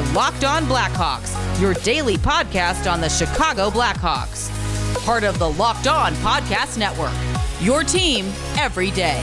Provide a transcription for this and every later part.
are Locked On Blackhawks, your daily podcast on the Chicago Blackhawks. Part of the Locked On Podcast Network. Your team every day.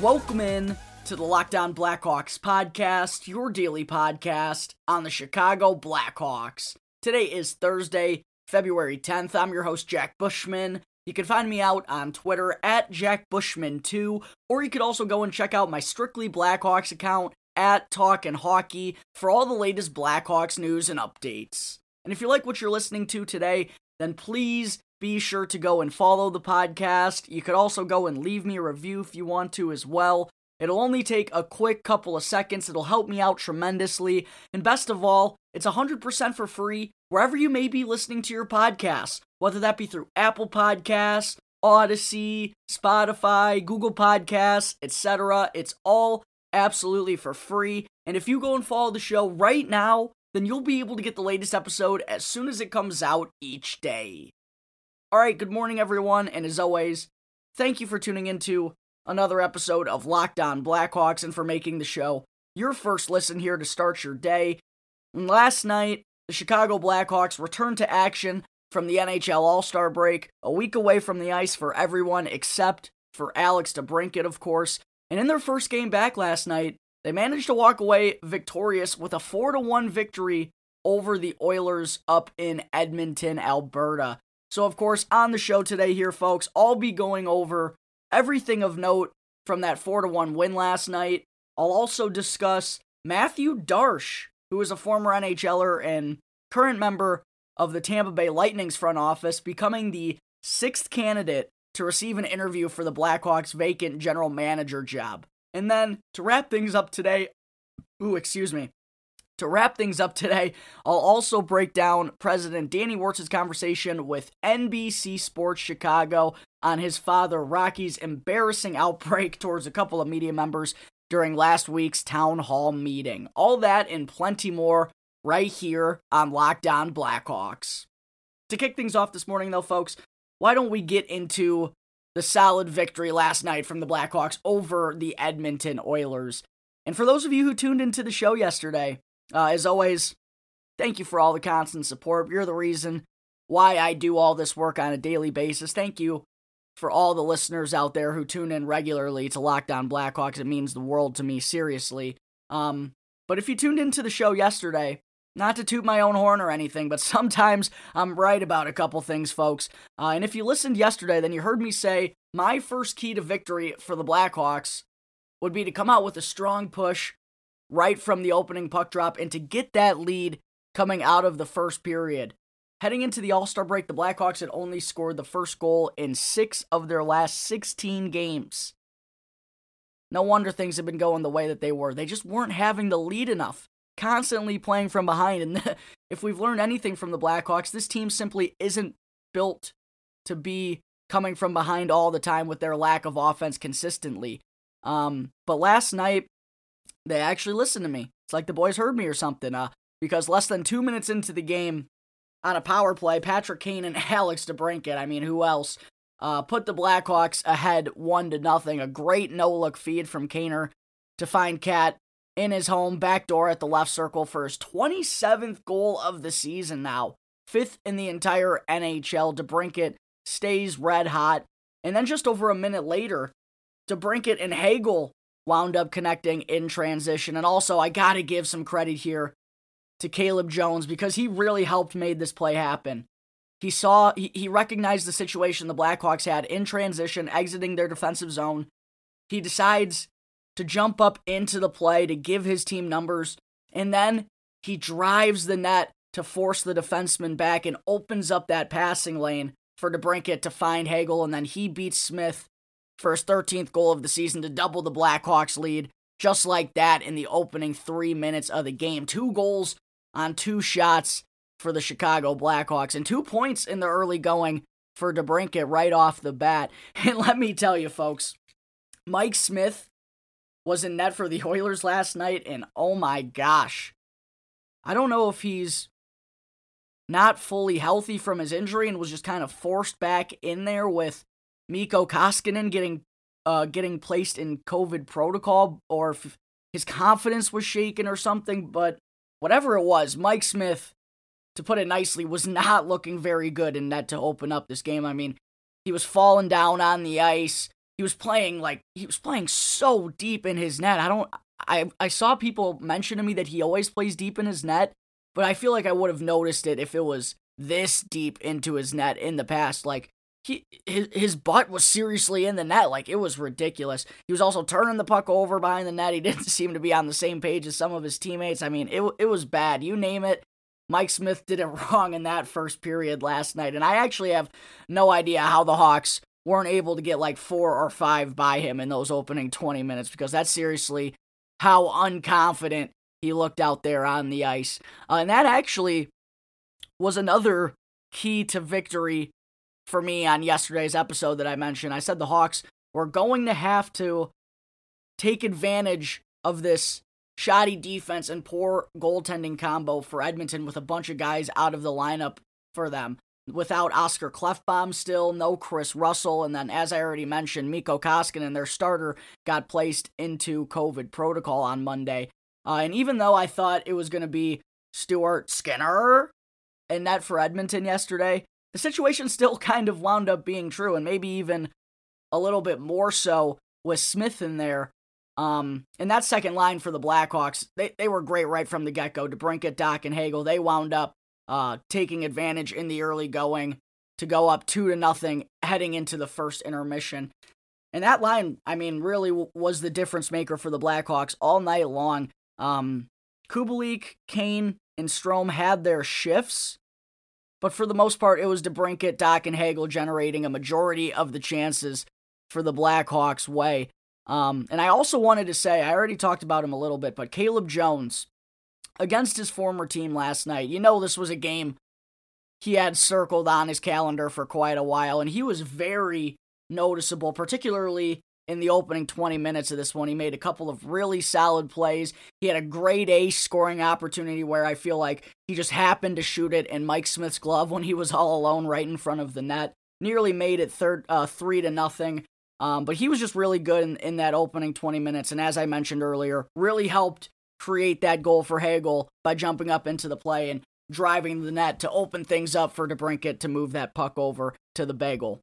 Welcome in to the Locked On Blackhawks podcast, your daily podcast on the Chicago Blackhawks. Today is Thursday, February 10th. I'm your host, Jack Bushman. You can find me out on Twitter at JackBushman2, or you could also go and check out my Strictly Blackhawks account at Talkin' Hockey for all the latest Blackhawks news and updates. And if you like what you're listening to today, then please be sure to go and follow the podcast. You could also go and leave me a review if you want to as well. It'll only take a quick couple of seconds. It'll help me out tremendously. And best of all, it's 100% for free wherever you may be listening to your podcasts, whether that be through Apple Podcasts, Audacy, Spotify, Google Podcasts, etc. It's all absolutely for free. And if you go and follow the show right now, then you'll be able to get the latest episode as soon as it comes out each day. All right, good morning, everyone, and as always, thank you for tuning into another episode of Locked On Blackhawks and for making the show your first listen here to start your day. Last night, the Chicago Blackhawks returned to action from the NHL All Star break, a week away from the ice for everyone except for Alex DeBrincat, of course. And in their first game back last night, they managed to walk away victorious with a 4 1 victory over the Oilers up in Edmonton, Alberta. So, of course, on the show today, here, folks, I'll be going over everything of note from that 4 1 win last night. I'll also discuss Mathieu Darche, who is a former NHLer and current member of the Tampa Bay Lightning's front office, becoming the sixth candidate to receive an interview for the Blackhawks' vacant general manager job. And then to wrap things up today, ooh, excuse me, to wrap things up today, I'll also break down President Danny Wirtz's conversation with NBC Sports Chicago on his father Rocky's embarrassing outbreak towards a couple of media members during last week's town hall meeting. All that and plenty more right here on Locked On Blackhawks. To kick things off this morning, though, folks, why don't we get into the solid victory last night from the Blackhawks over the Edmonton Oilers? And for those of you who tuned into the show yesterday, uh, as always, thank you for all the constant support. You're the reason why I do all this work on a daily basis. Thank you for all the listeners out there who tune in regularly to Locked On Blackhawks. It means the world to me, seriously. Um, but if you tuned into the show yesterday, not to toot my own horn or anything, but sometimes I'm right about a couple things, folks. Uh, and if you listened yesterday, then you heard me say my first key to victory for the Blackhawks would be to come out with a strong push right from the opening puck drop and to get that lead coming out of the first period. Heading into the All Star break, the Blackhawks had only scored the first goal in six of their last 16 games. No wonder things have been going the way that they were. They just weren't having the lead enough, constantly playing from behind. And if we've learned anything from the Blackhawks, this team simply isn't built to be coming from behind all the time with their lack of offense consistently. Um, but last night, they actually listened to me. It's like the boys heard me or something. Uh, because less than two minutes into the game, on a power play, Patrick Kane and Alex DeBrincat, I mean, who else? Uh, put the Blackhawks ahead one to nothing. A great no-look feed from Kaner to find Cat in his home back door at the left circle for his 27th goal of the season now. Fifth in the entire NHL. DeBrincat stays red hot. And then just over a minute later, DeBrincat and Hagel wound up connecting in transition. And also, I got to give some credit here to Caleb Jones because he really helped made this play happen. He saw, he, he recognized the situation the Blackhawks had in transition, exiting their defensive zone. He decides to jump up into the play to give his team numbers, and then he drives the net to force the defenseman back and opens up that passing lane for DeBrincat to find Hagel, and then he beats Smith for his 13th goal of the season to double the Blackhawks lead, just like that in the opening three minutes of the game. Two goals on two shots for the Chicago Blackhawks and two points in the early going for DeBrincat right off the bat. And let me tell you, folks, Mike Smith was in net for the Oilers last night, and oh my gosh. I don't know if he's not fully healthy from his injury and was just kind of forced back in there with Mikko Koskinen getting uh, getting placed in COVID protocol or if his confidence was shaken or something. But whatever it was, Mike Smith, to put it nicely, was not looking very good in net to open up this game. I mean, he was falling down on the ice. He was playing like he was playing so deep in his net. I don't I I saw people mention to me that he always plays deep in his net, but I feel like I would have noticed it if it was this deep into his net in the past. Like he his, his butt was seriously in the net. Like it was ridiculous. He was also turning the puck over behind the net. He didn't seem to be on the same page as some of his teammates. I mean, it it was bad. You name it. Mike Smith did it wrong in that first period last night. And I actually have no idea how the Hawks weren't able to get like four or five by him in those opening 20 minutes because that's seriously how unconfident he looked out there on the ice. Uh, and that actually was another key to victory for me on yesterday's episode that I mentioned. I said the Hawks were going to have to take advantage of this shoddy defense and poor goaltending combo for Edmonton with a bunch of guys out of the lineup for them. Without Oscar Klefbom still, no Kris Russell, and then as I already mentioned, Mikko Koskinen, their starter, got placed into COVID protocol on Monday. Uh, and even though I thought it was going to be Stuart Skinner and net for Edmonton yesterday, the situation still kind of wound up being true, and maybe even a little bit more so with Smith in there. Um, and that second line for the Blackhawks, they, they were great right from the get go. DeBrincat, Dach, and Hagel, they wound up uh, taking advantage in the early going to go up two to nothing heading into the first intermission. And that line, I mean, really w- was the difference maker for the Blackhawks all night long. Um, Kubalik, Kane, and Strome had their shifts, but for the most part, it was DeBrincat, Dach, and Hagel generating a majority of the chances for the Blackhawks' way. Um, and I also wanted to say, I already talked about him a little bit, but Caleb Jones against his former team last night. You know, this was a game he had circled on his calendar for quite a while, and he was very noticeable, particularly in the opening 20 minutes of this one. He made a couple of really solid plays. He had a great ace scoring opportunity where I feel like he just happened to shoot it in Mike Smith's glove when he was all alone right in front of the net. Nearly made it third uh, three to nothing. Um, but he was just really good in, in that opening 20 minutes. And as I mentioned earlier, really helped create that goal for Hagel by jumping up into the play and driving the net to open things up for DeBrincat to move that puck over to the bagel.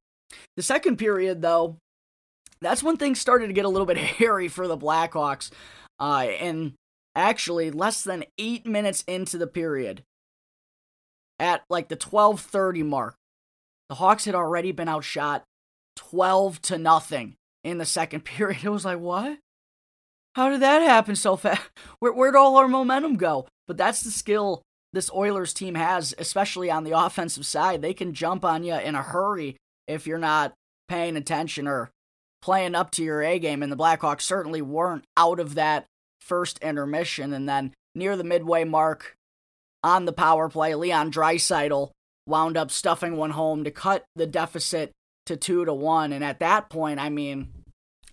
The second period, though, that's when things started to get a little bit hairy for the Blackhawks. Uh, and actually, less than eight minutes into the period, at like the 12:30 mark, the Hawks had already been outshot 12 to nothing in the second period. It was like, what? How did that happen so fast? Where, where'd all our momentum go? But that's the skill this Oilers team has, especially on the offensive side. They can jump on you in a hurry if you're not paying attention or playing up to your A game. And the Blackhawks certainly weren't out of that first intermission. And then near the midway mark on the power play, Leon Draisaitl wound up stuffing one home to cut the deficit to two to one. And at that point, I mean,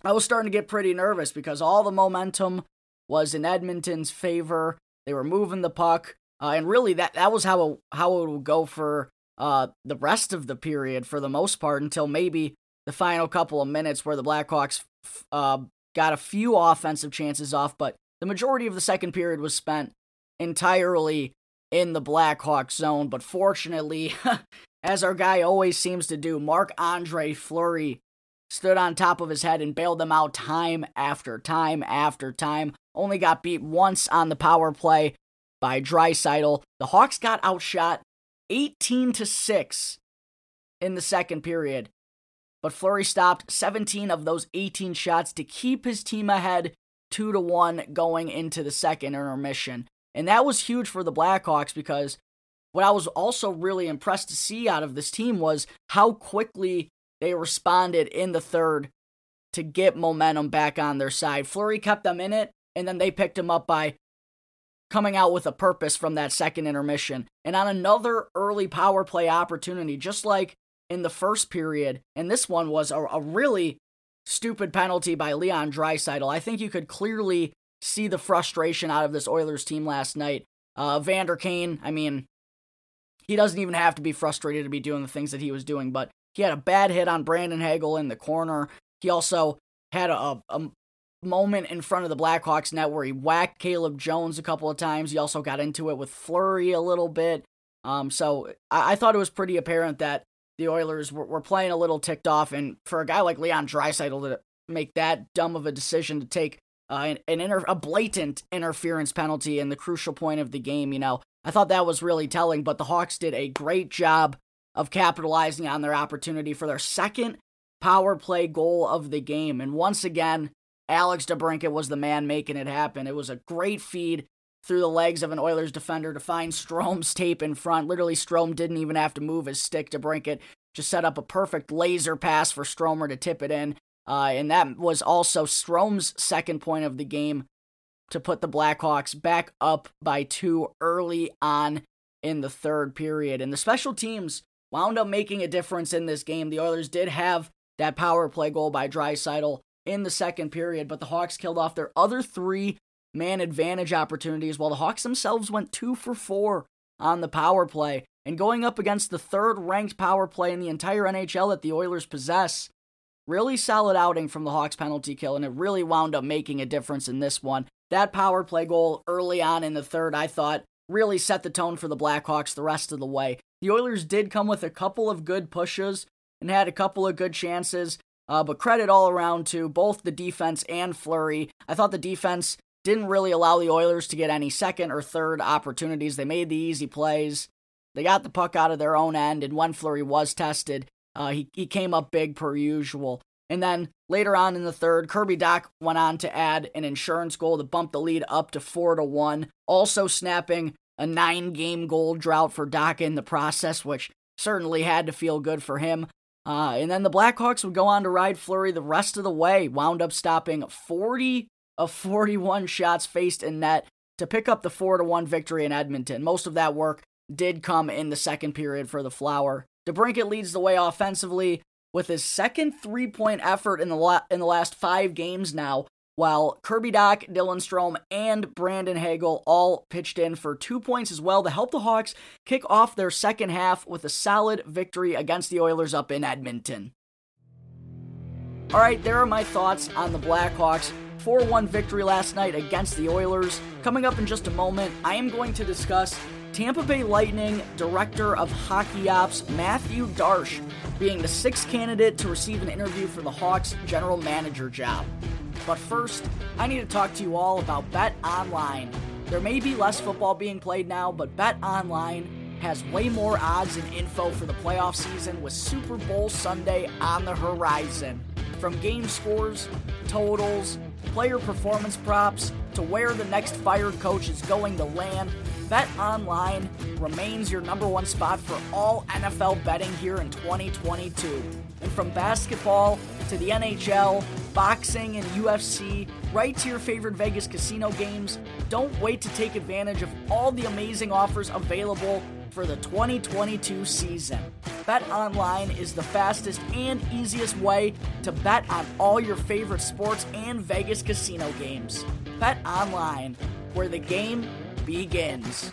I was starting to get pretty nervous because all the momentum was in Edmonton's favor. They were moving the puck, uh, and really that that was how it, how it would go for uh, the rest of the period for the most part until maybe the final couple of minutes where the Blackhawks uh, got a few offensive chances off, but the majority of the second period was spent entirely in the Blackhawks zone. But fortunately, as our guy always seems to do, Marc Andre Fleury stood on top of his head and bailed them out time after time after time. Only got beat once on the power play by Draisaitl. The Hawks got outshot 18 to 6 in the second period. But Fleury stopped 17 of those 18 shots to keep his team ahead 2 to 1 going into the second intermission. And that was huge for the Blackhawks because what I was also really impressed to see out of this team was how quickly they responded in the third to get momentum back on their side. Fleury kept them in it, and then they picked him up by coming out with a purpose from that second intermission. And on another early power play opportunity, just like in the first period, and this one was a, a really stupid penalty by Leon Draisaitl. I think you could clearly see the frustration out of this Oilers team last night. Uh, Vander Kane, I mean, he doesn't even have to be frustrated to be doing the things that he was doing, but he had a bad hit on Brandon Hagel in the corner. He also had a, a moment in front of the Blackhawks net where he whacked Caleb Jones a couple of times. He also got into it with Fleury a little bit. Um, so I, I thought it was pretty apparent that the Oilers were, were playing a little ticked off, and for a guy like Leon Draisaitl to make that dumb of a decision to take uh, an, an inter- a blatant interference penalty in the crucial point of the game, you know, I thought that was really telling. But the Hawks did a great job of capitalizing on their opportunity for their second power play goal of the game, and once again, Alex DeBrincat was the man making it happen. It was a great feed through the legs of an Oilers defender to find Strome's tape in front. Literally, Strome didn't even have to move his stick to brink it. Just set up a perfect laser pass for Stromer to tip it in. Uh, and that was also Strome's second point of the game to put the Blackhawks back up by two early on in the third period. And the special teams wound up making a difference in this game. The Oilers did have that power play goal by Draisaitl in the second period, but the Hawks killed off their other three man advantage opportunities while the Hawks themselves went two for four on the power play. And going up against the third ranked power play in the entire NHL that the Oilers possess, really solid outing from the Hawks penalty kill, and it really wound up making a difference in this one. That power play goal early on in the third, I thought, really set the tone for the Blackhawks the rest of the way. The Oilers did come with a couple of good pushes and had a couple of good chances, uh, but credit all around to both the defense and Fleury. I thought the defense didn't really allow the Oilers to get any second or third opportunities. They made the easy plays. They got the puck out of their own end, and when Fleury was tested, uh, he, he came up big per usual. And then later on in the third, Kirby Dach went on to add an insurance goal to bump the lead up to four to one, also snapping a nine game goal drought for Dach in the process, which certainly had to feel good for him. Uh, and then the Blackhawks would go on to ride Fleury the rest of the way, wound up stopping 40 of 41 shots faced in net to pick up the 4 to 1 victory in Edmonton. Most of that work did come in the second period for the Flower. DeBrincat leads the way offensively with his second three-point effort in the la- in the last 5 games now, while Kirby Dach, Dylan Strome, and Brandon Hagel all pitched in for 2 points as well to help the Hawks kick off their second half with a solid victory against the Oilers up in Edmonton. All right, there are my thoughts on the Blackhawks 4 1 victory last night against the Oilers. Coming up in just a moment, I am going to discuss Tampa Bay Lightning Director of Hockey Ops Mathieu Darche being the sixth candidate to receive an interview for the Hawks general manager job. But first, I need to talk to you all about Bet Online. There may be less football being played now, but Bet Online has way more odds and info for the playoff season with Super Bowl Sunday on the horizon. From game scores, totals, player performance props, to where the next fired coach is going to land, Bet Online remains your number one spot for all NFL betting here in 2022. And from basketball to the NHL, boxing, and UFC, right to your favorite Vegas casino games, don't wait to take advantage of all the amazing offers available for the 2022 season. Bet online is the fastest and easiest way to bet on all your favorite sports and Vegas casino games. Bet online, where the game begins.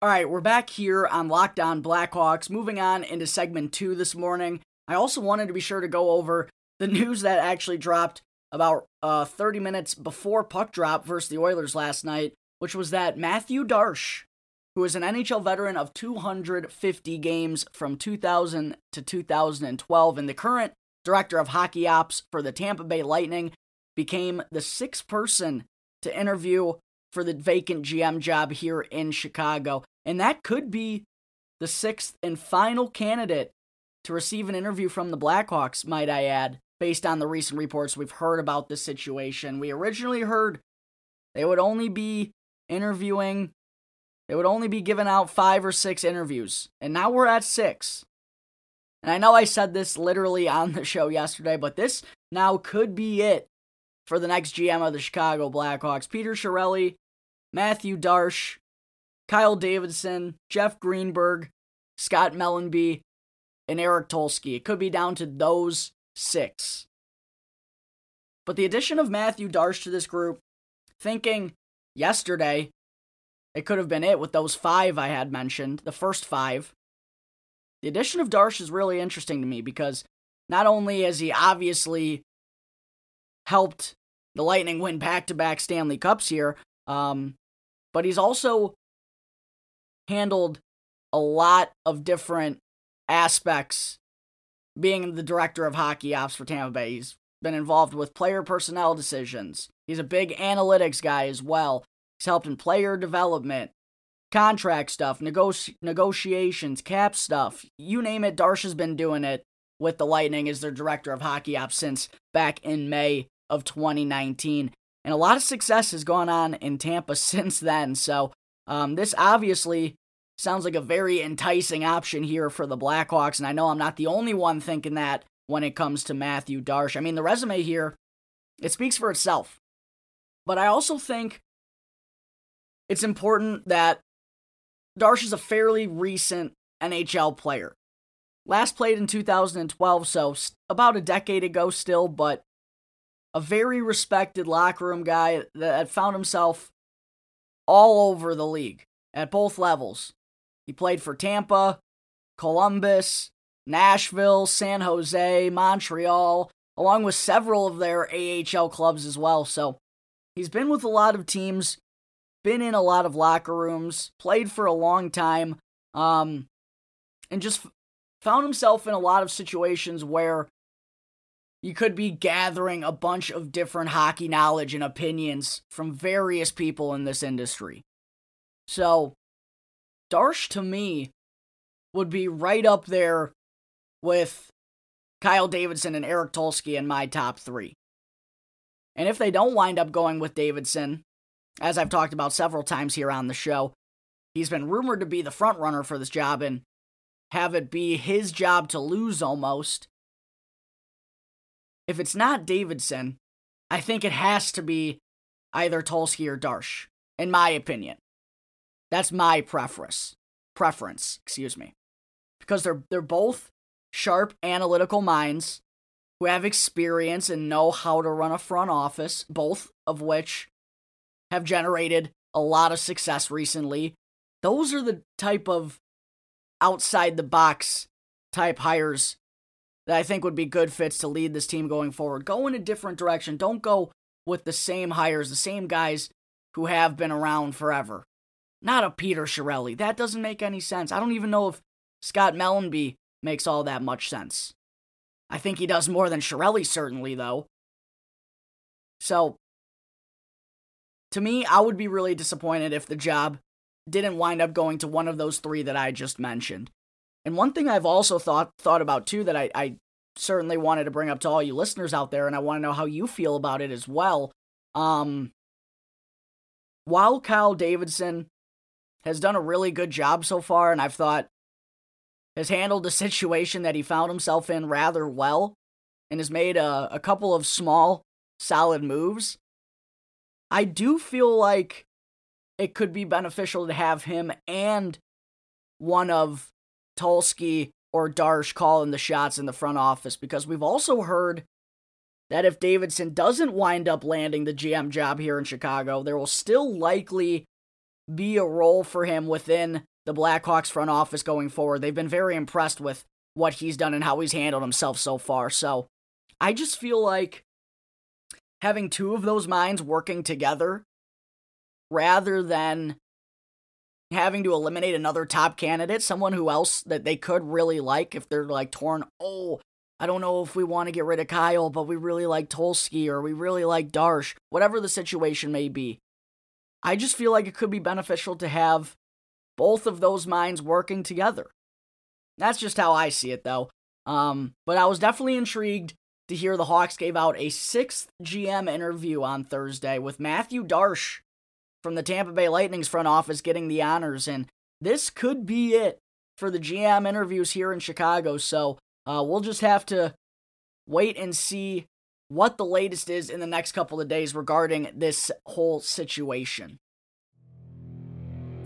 All right, we're back here on Locked On Blackhawks. Moving on into segment two this morning. I also wanted to be sure to go over the news that actually dropped about uh, 30 minutes before puck drop versus the Oilers last night which was that Mathieu Darche, who is an NHL veteran of 250 games from 2000 to 2012 and the current director of hockey ops for the Tampa Bay Lightning, became the sixth person to interview for the vacant GM job here in Chicago. And that could be the sixth and final candidate to receive an interview from the Blackhawks, might I add, based on the recent reports we've heard about this situation. We originally heard they would only be interviewing. They would only be given out five or six interviews. And now we're at six. And I know I said this literally on the show yesterday, but this now could be it for the next GM of the Chicago Blackhawks. Peter Chiarelli, Mathieu Darche, Kyle Davidson, Jeff Greenberg, Scott Mellanby, and Eric Tulsky. It could be down to those six. But the addition of Mathieu Darche to this group, thinking yesterday, it could have been it with those five I had mentioned, the first five. the addition of Darche is really interesting to me because not only has he obviously helped the Lightning win back to back Stanley Cups here, um, but he's also handled a lot of different aspects being the director of hockey ops for Tampa Bay. He's been involved with player personnel decisions. He's a big analytics guy as well. He's helped in player development, contract stuff, negoti- negotiations, cap stuff. You name it, Darche has been doing it with the Lightning as their director of hockey ops since back in May of 2019. And a lot of success has gone on in Tampa since then. So um, this obviously sounds like a very enticing option here for the Blackhawks. And I know I'm not the only one thinking that when it comes to Mathieu Darche. I mean, the resume here, it speaks for itself. But I also think it's important that Darche is a fairly recent NHL player. Last played in 2012, so about a decade ago still, but a very respected locker room guy that found himself all over the league at both levels. He played for Tampa, Columbus, Nashville, San Jose, Montreal, along with several of their AHL clubs as well. So he's been with a lot of teams, been in a lot of locker rooms, played for a long time, um, and just found himself in a lot of situations where you could be gathering a bunch of different hockey knowledge and opinions from various people in this industry. So, Darche to me would be right up there with Kyle Davidson and Eric Tulsky in my top three. And if they don't wind up going with Davidson, as I've talked about several times here on the show, he's been rumored to be the front runner for this job and have it be his job to lose almost. If it's not Davidson, I think it has to be either Tulsky or Darche, in my opinion. That's my preference. Preference, excuse me. Because they're they're both sharp analytical minds who have experience and know how to run a front office, both of which have generated a lot of success recently. Those are the type of outside the box type hires that I think would be good fits to lead this team going forward. Go in a different direction. Don't go with the same hires, the same guys who have been around forever. Not a Peter Chiarelli. That doesn't make any sense. I don't even know if Scott Mellanby makes all that much sense. I think he does more than Chiarelli, certainly, though. So, to me, I would be really disappointed if the job didn't wind up going to one of those three that I just mentioned. And one thing I've also thought thought about too that I, I certainly wanted to bring up to all you listeners out there, and I want to know how you feel about it as well. Um, while Kyle Davidson has done a really good job so far, and I've thought has handled the situation that he found himself in rather well, and has made a, a couple of small, solid moves. I do feel like it could be beneficial to have him and one of Tulsky or Darche calling the shots in the front office because we've also heard that if Davidson doesn't wind up landing the GM job here in Chicago, there will still likely be a role for him within the Blackhawks front office going forward. They've been very impressed with what he's done and how he's handled himself so far. So I just feel like having two of those minds working together rather than having to eliminate another top candidate, someone who else that they could really like if they're like torn, oh, I don't know if we want to get rid of Kyle, but we really like Tulsky or we really like Darche, whatever the situation may be. I just feel like it could be beneficial to have both of those minds working together. That's just how I see it, though. Um, but I was definitely intrigued to hear the Hawks gave out a sixth GM interview on Thursday with Mathieu Darche from the Tampa Bay Lightning's front office getting the honors, and this could be it for the GM interviews here in Chicago. So uh, we'll just have to wait and see what the latest is in the next couple of days regarding this whole situation.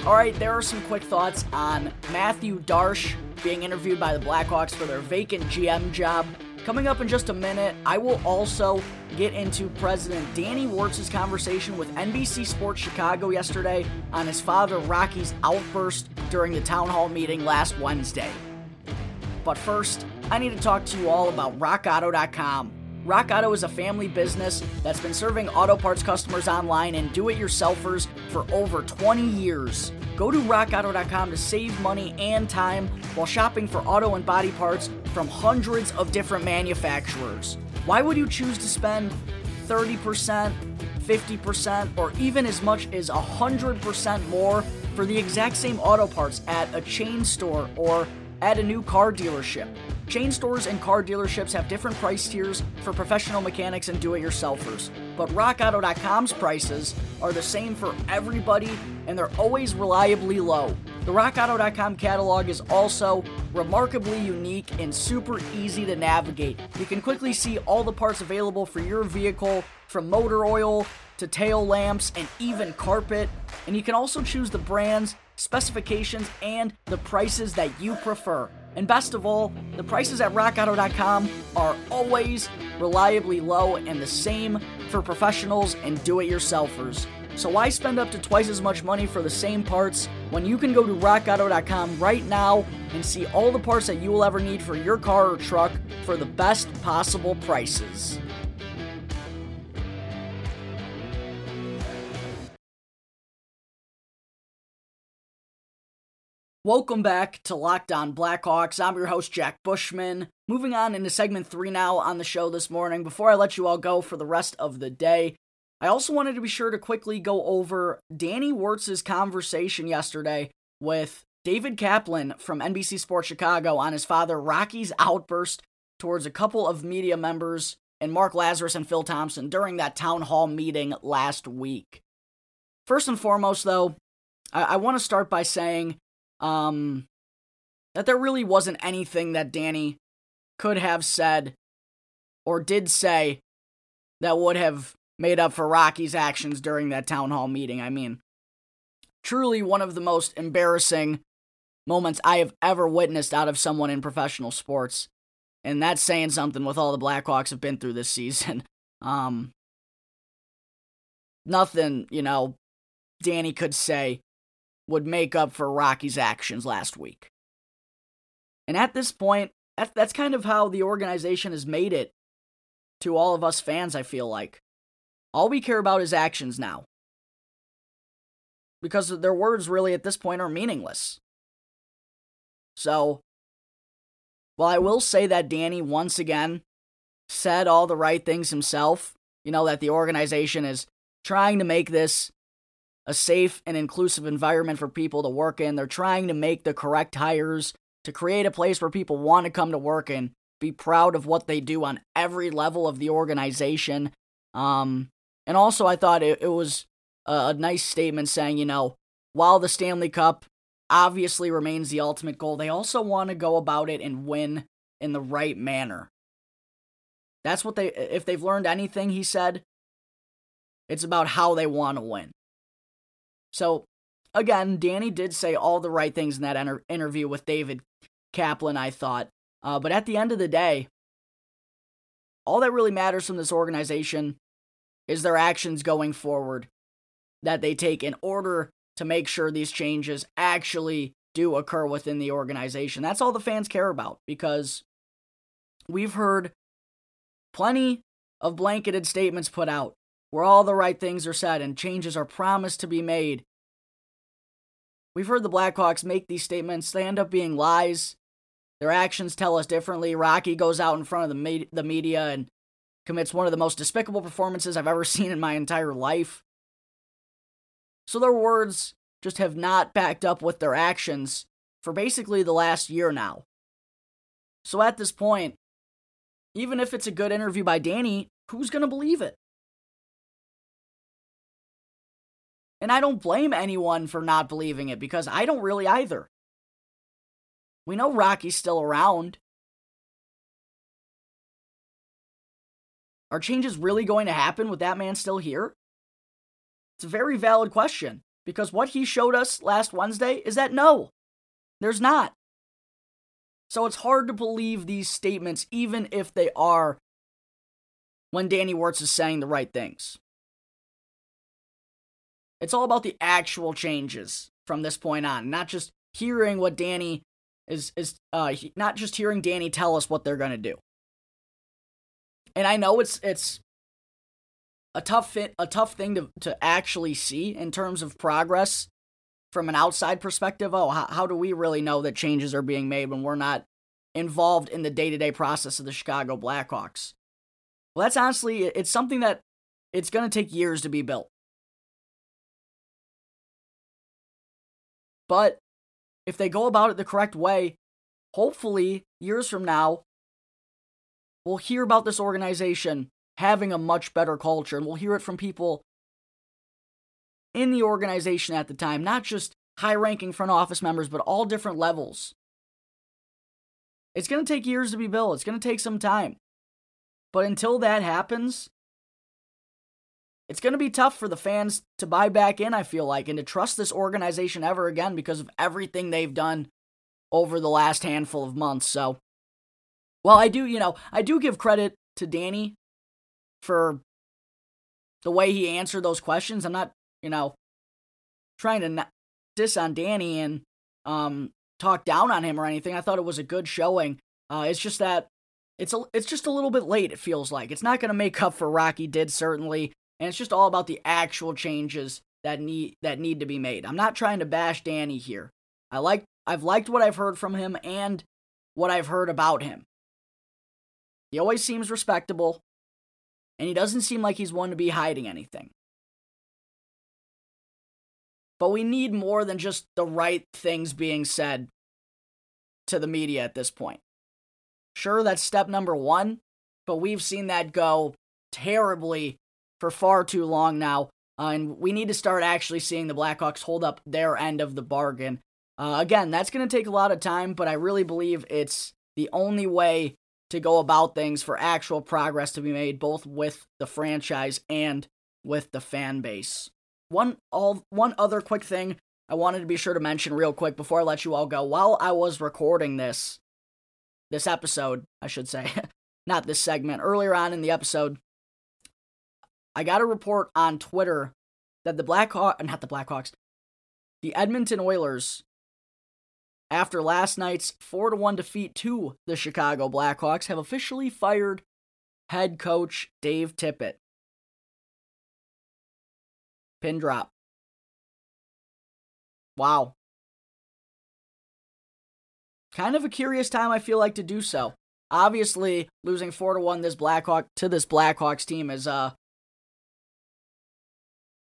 All right, there are some quick thoughts on Mathieu Darche being interviewed by the Blackhawks for their vacant GM job. Coming up in just a minute, I will also get into President Danny Wirtz's conversation with NBC Sports Chicago yesterday on his father Rocky's outburst during the town hall meeting last Wednesday. But first, I need to talk to you all about RockAuto.com. Rock Auto is a family business that's been serving auto parts customers online and do it yourselfers for over 20 years. Go to rockauto.com to save money and time while shopping for auto and body parts from hundreds of different manufacturers. Why would you choose to spend 30%, 50%, or even as much as 100% more for the exact same auto parts at a chain store or at a new car dealership? Chain stores and car dealerships have different price tiers for professional mechanics and do it yourselfers, but RockAuto.com's prices are the same for everybody and they're always reliably low. The RockAuto.com catalog is also remarkably unique and super easy to navigate. You can quickly see all the parts available for your vehicle, from motor oil to tail lamps and even carpet, and you can also choose the brands, specifications, and the prices that you prefer. And best of all, the prices at rockauto.com are always reliably low and the same for professionals and do it yourselfers. So why spend up to twice as much money for the same parts when you can go to rockauto.com right now and see all the parts that you will ever need for your car or truck for the best possible prices? Welcome back to Locked On Blackhawks. I'm your host, Jack Bushman. Moving on into segment three now on the show this morning. Before I let you all go for the rest of the day, I also wanted to be sure to quickly go over Danny Wirtz's conversation yesterday with David Kaplan from NBC Sports Chicago on his father Rocky's outburst towards a couple of media members and Mark Lazerus and Phil Thompson during that town hall meeting last week. First and foremost, though, I, I want to start by saying um, that there really wasn't anything that Danny could have said or did say that would have made up for Rocky's actions during that town hall meeting. I mean, truly one of the most embarrassing moments I have ever witnessed out of someone in professional sports. And that's saying something with all the Blackhawks have been through this season. Um, nothing, you know, Danny could say would make up for Rocky's actions last week. And at this point, that's, that's kind of how the organization has made it to all of us fans, I feel like. All we care about is actions now. Because their words really at this point are meaningless. So, while I will say that Danny once again said all the right things himself, you know, that the organization is trying to make this a safe and inclusive environment for people to work in. They're trying to make the correct hires to create a place where people want to come to work and be proud of what they do on every level of the organization. Um, and also, I thought it, it was a, a nice statement saying, you know, while the Stanley Cup obviously remains the ultimate goal, they also want to go about it and win in the right manner. That's what they, if they've learned anything, he said, it's about how they want to win. So, again, Danny did say all the right things in that enter- interview with David Kaplan, I thought. Uh, but at the end of the day, all that really matters from this organization is their actions going forward that they take in order to make sure these changes actually do occur within the organization. That's all the fans care about because we've heard plenty of blanketed statements put out where all the right things are said and changes are promised to be made. We've heard the Blackhawks make these statements, they end up being lies. Their actions tell us differently. Rocky goes out in front of the, me- the media and commits one of the most despicable performances I've ever seen in my entire life. So their words just have not backed up with their actions for basically the last year now. So at this point, even if it's a good interview by Danny, who's going to believe it? And I don't blame anyone for not believing it because I don't really either. We know Rocky's still around. Are changes really going to happen with that man still here? It's a very valid question because what he showed us last Wednesday is that no, there's not. So it's hard to believe these statements, even if they are when Danny Wirtz is saying the right things. It's all about the actual changes from this point on, not just hearing what Danny is is uh, not just hearing Danny tell us what they're going to do. And I know it's it's a tough fit, a tough thing to to actually see in terms of progress from an outside perspective. Oh, how, how do we really know that changes are being made when we're not involved in the day to day process of the Chicago Blackhawks? Well, that's honestly it's something that it's going to take years to be built. But if they go about it the correct way, hopefully, years from now, we'll hear about this organization having a much better culture, and we'll hear it from people in the organization at the time, not just high ranking front office members, but all different levels. It's going to take years to be built, it's going to take some time. But until that happens, it's going to be tough for the fans to buy back in, I feel like, and to trust this organization ever again because of everything they've done over the last handful of months. So, well, I do, you know, I do give credit to Danny for the way he answered those questions. I'm not, you know, trying to diss on Danny and um, talk down on him or anything. I thought it was a good showing. Uh, it's just that it's a, it's just a little bit late. It feels like it's not going to make up for Rocky did certainly and it's just all about the actual changes that need that need to be made. I'm not trying to bash Danny here. I like I've liked what I've heard from him and what I've heard about him. He always seems respectable, and he doesn't seem like he's one to be hiding anything. But we need more than just the right things being said to the media at this point. Sure, that's step number one, but we've seen that go terribly for far too long now. Uh, and we need to start actually seeing the Blackhawks hold up their end of the bargain. Uh, again, that's going to take a lot of time, but I really believe it's the only way to go about things for actual progress to be made, both with the franchise and with the fan base. One all one other quick thing I wanted to be sure to mention real quick before I let you all go. While I was recording this this episode, I should say, not this segment, earlier on in the episode, I got a report on Twitter that the Blackhawks, not the Blackhawks, the Edmonton Oilers, after last night's 4 to 1 defeat to the Chicago Blackhawks, have officially fired head coach Dave Tippett. Pin drop. Wow. Kind of a curious time I feel like to do so. Obviously, losing 4 to 1 this Blackhawk to this Blackhawks team is uh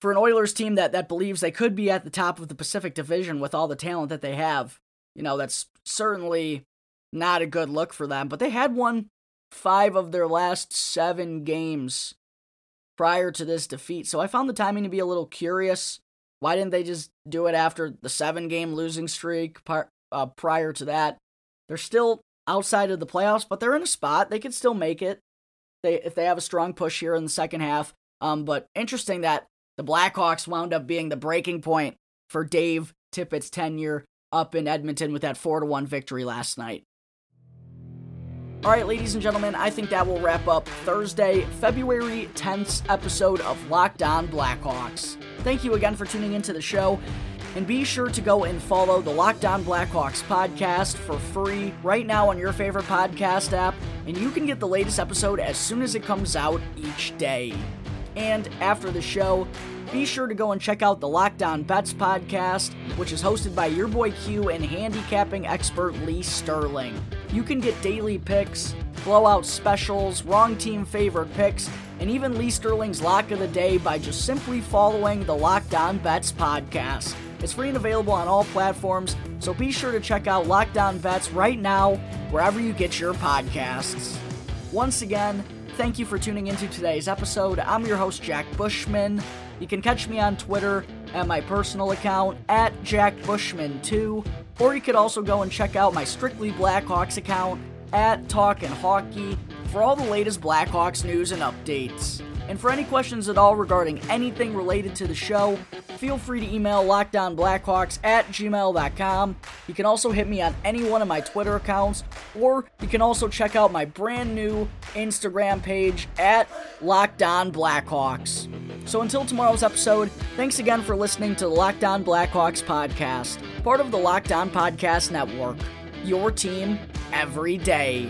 for an Oilers team that that believes they could be at the top of the Pacific Division with all the talent that they have, you know, that's certainly not a good look for them. But they had won five of their last seven games prior to this defeat. So I found the timing to be a little curious. Why didn't they just do it after the seven game losing streak par- uh, prior to that? They're still outside of the playoffs, but they're in a spot. They could still make it. They if they have a strong push here in the second half. Um, but interesting that the Blackhawks wound up being the breaking point for Dave Tippett's tenure up in Edmonton with that 4 1 victory last night. All right, ladies and gentlemen, I think that will wrap up Thursday, February 10th episode of Locked On Blackhawks. Thank you again for tuning into the show. And be sure to go and follow the Locked On Blackhawks podcast for free right now on your favorite podcast app. And you can get the latest episode as soon as it comes out each day. And after the show, be sure to go and check out the Locked On Bets podcast, which is hosted by your boy Q and handicapping expert Lee Sterling. You can get daily picks, blowout specials, wrong team favorite picks, and even Lee Sterling's lock of the day by just simply following the Locked On Bets podcast. It's free and available on all platforms, so be sure to check out Locked On Bets right now, wherever you get your podcasts. Once again, Thank you for tuning into today's episode. I'm your host, Jack Bushman. You can catch me on Twitter at my personal account at JackBushman2, or you could also go and check out my Strictly Blackhawks account at Talkin' Hockey for all the latest Blackhawks news and updates. And for any questions at all regarding anything related to the show, feel free to email lockdownblackhawks at gmail.com. You can also hit me on any one of my Twitter accounts, or you can also check out my brand new Instagram page at lockdownblackhawks. So until tomorrow's episode, thanks again for listening to the Locked On Blackhawks podcast, part of the Locked On Podcast Network. your team every day.